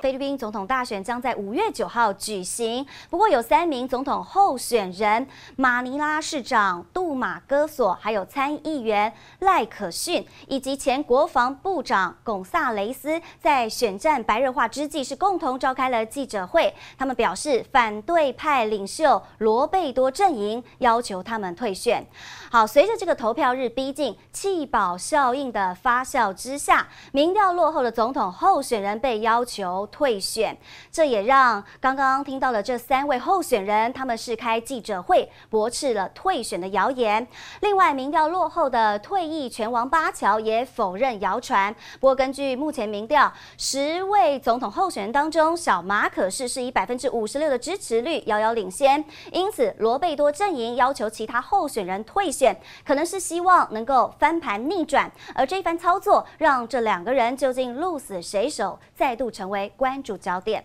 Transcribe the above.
菲律宾总统大选将在五月九号举行，不过有三名总统候选人，马尼拉市长杜马戈索，还有参议员赖可逊，以及前国防部长贡萨雷斯，在选战白热化之际，是共同召开了记者会。他们表示，反对派领袖罗贝多阵营要求他们退选。好，随着这个投票日逼近，弃保效应的发酵之下，民调落后的总统候选人被要求退选，这也让刚刚听到的这三位候选人，他们是开记者会驳斥了退选的谣言。另外，民调落后的退役拳王巴乔也否认谣传。不过，根据目前民调，十位总统候选人当中，小马可是是以百分之五十六的支持率遥遥领先。因此，罗贝多阵营要求其他候选人退选，可能是希望能够翻盘逆转。而这一番操作，让这两个人究竟鹿死谁手，再度成为关注焦点。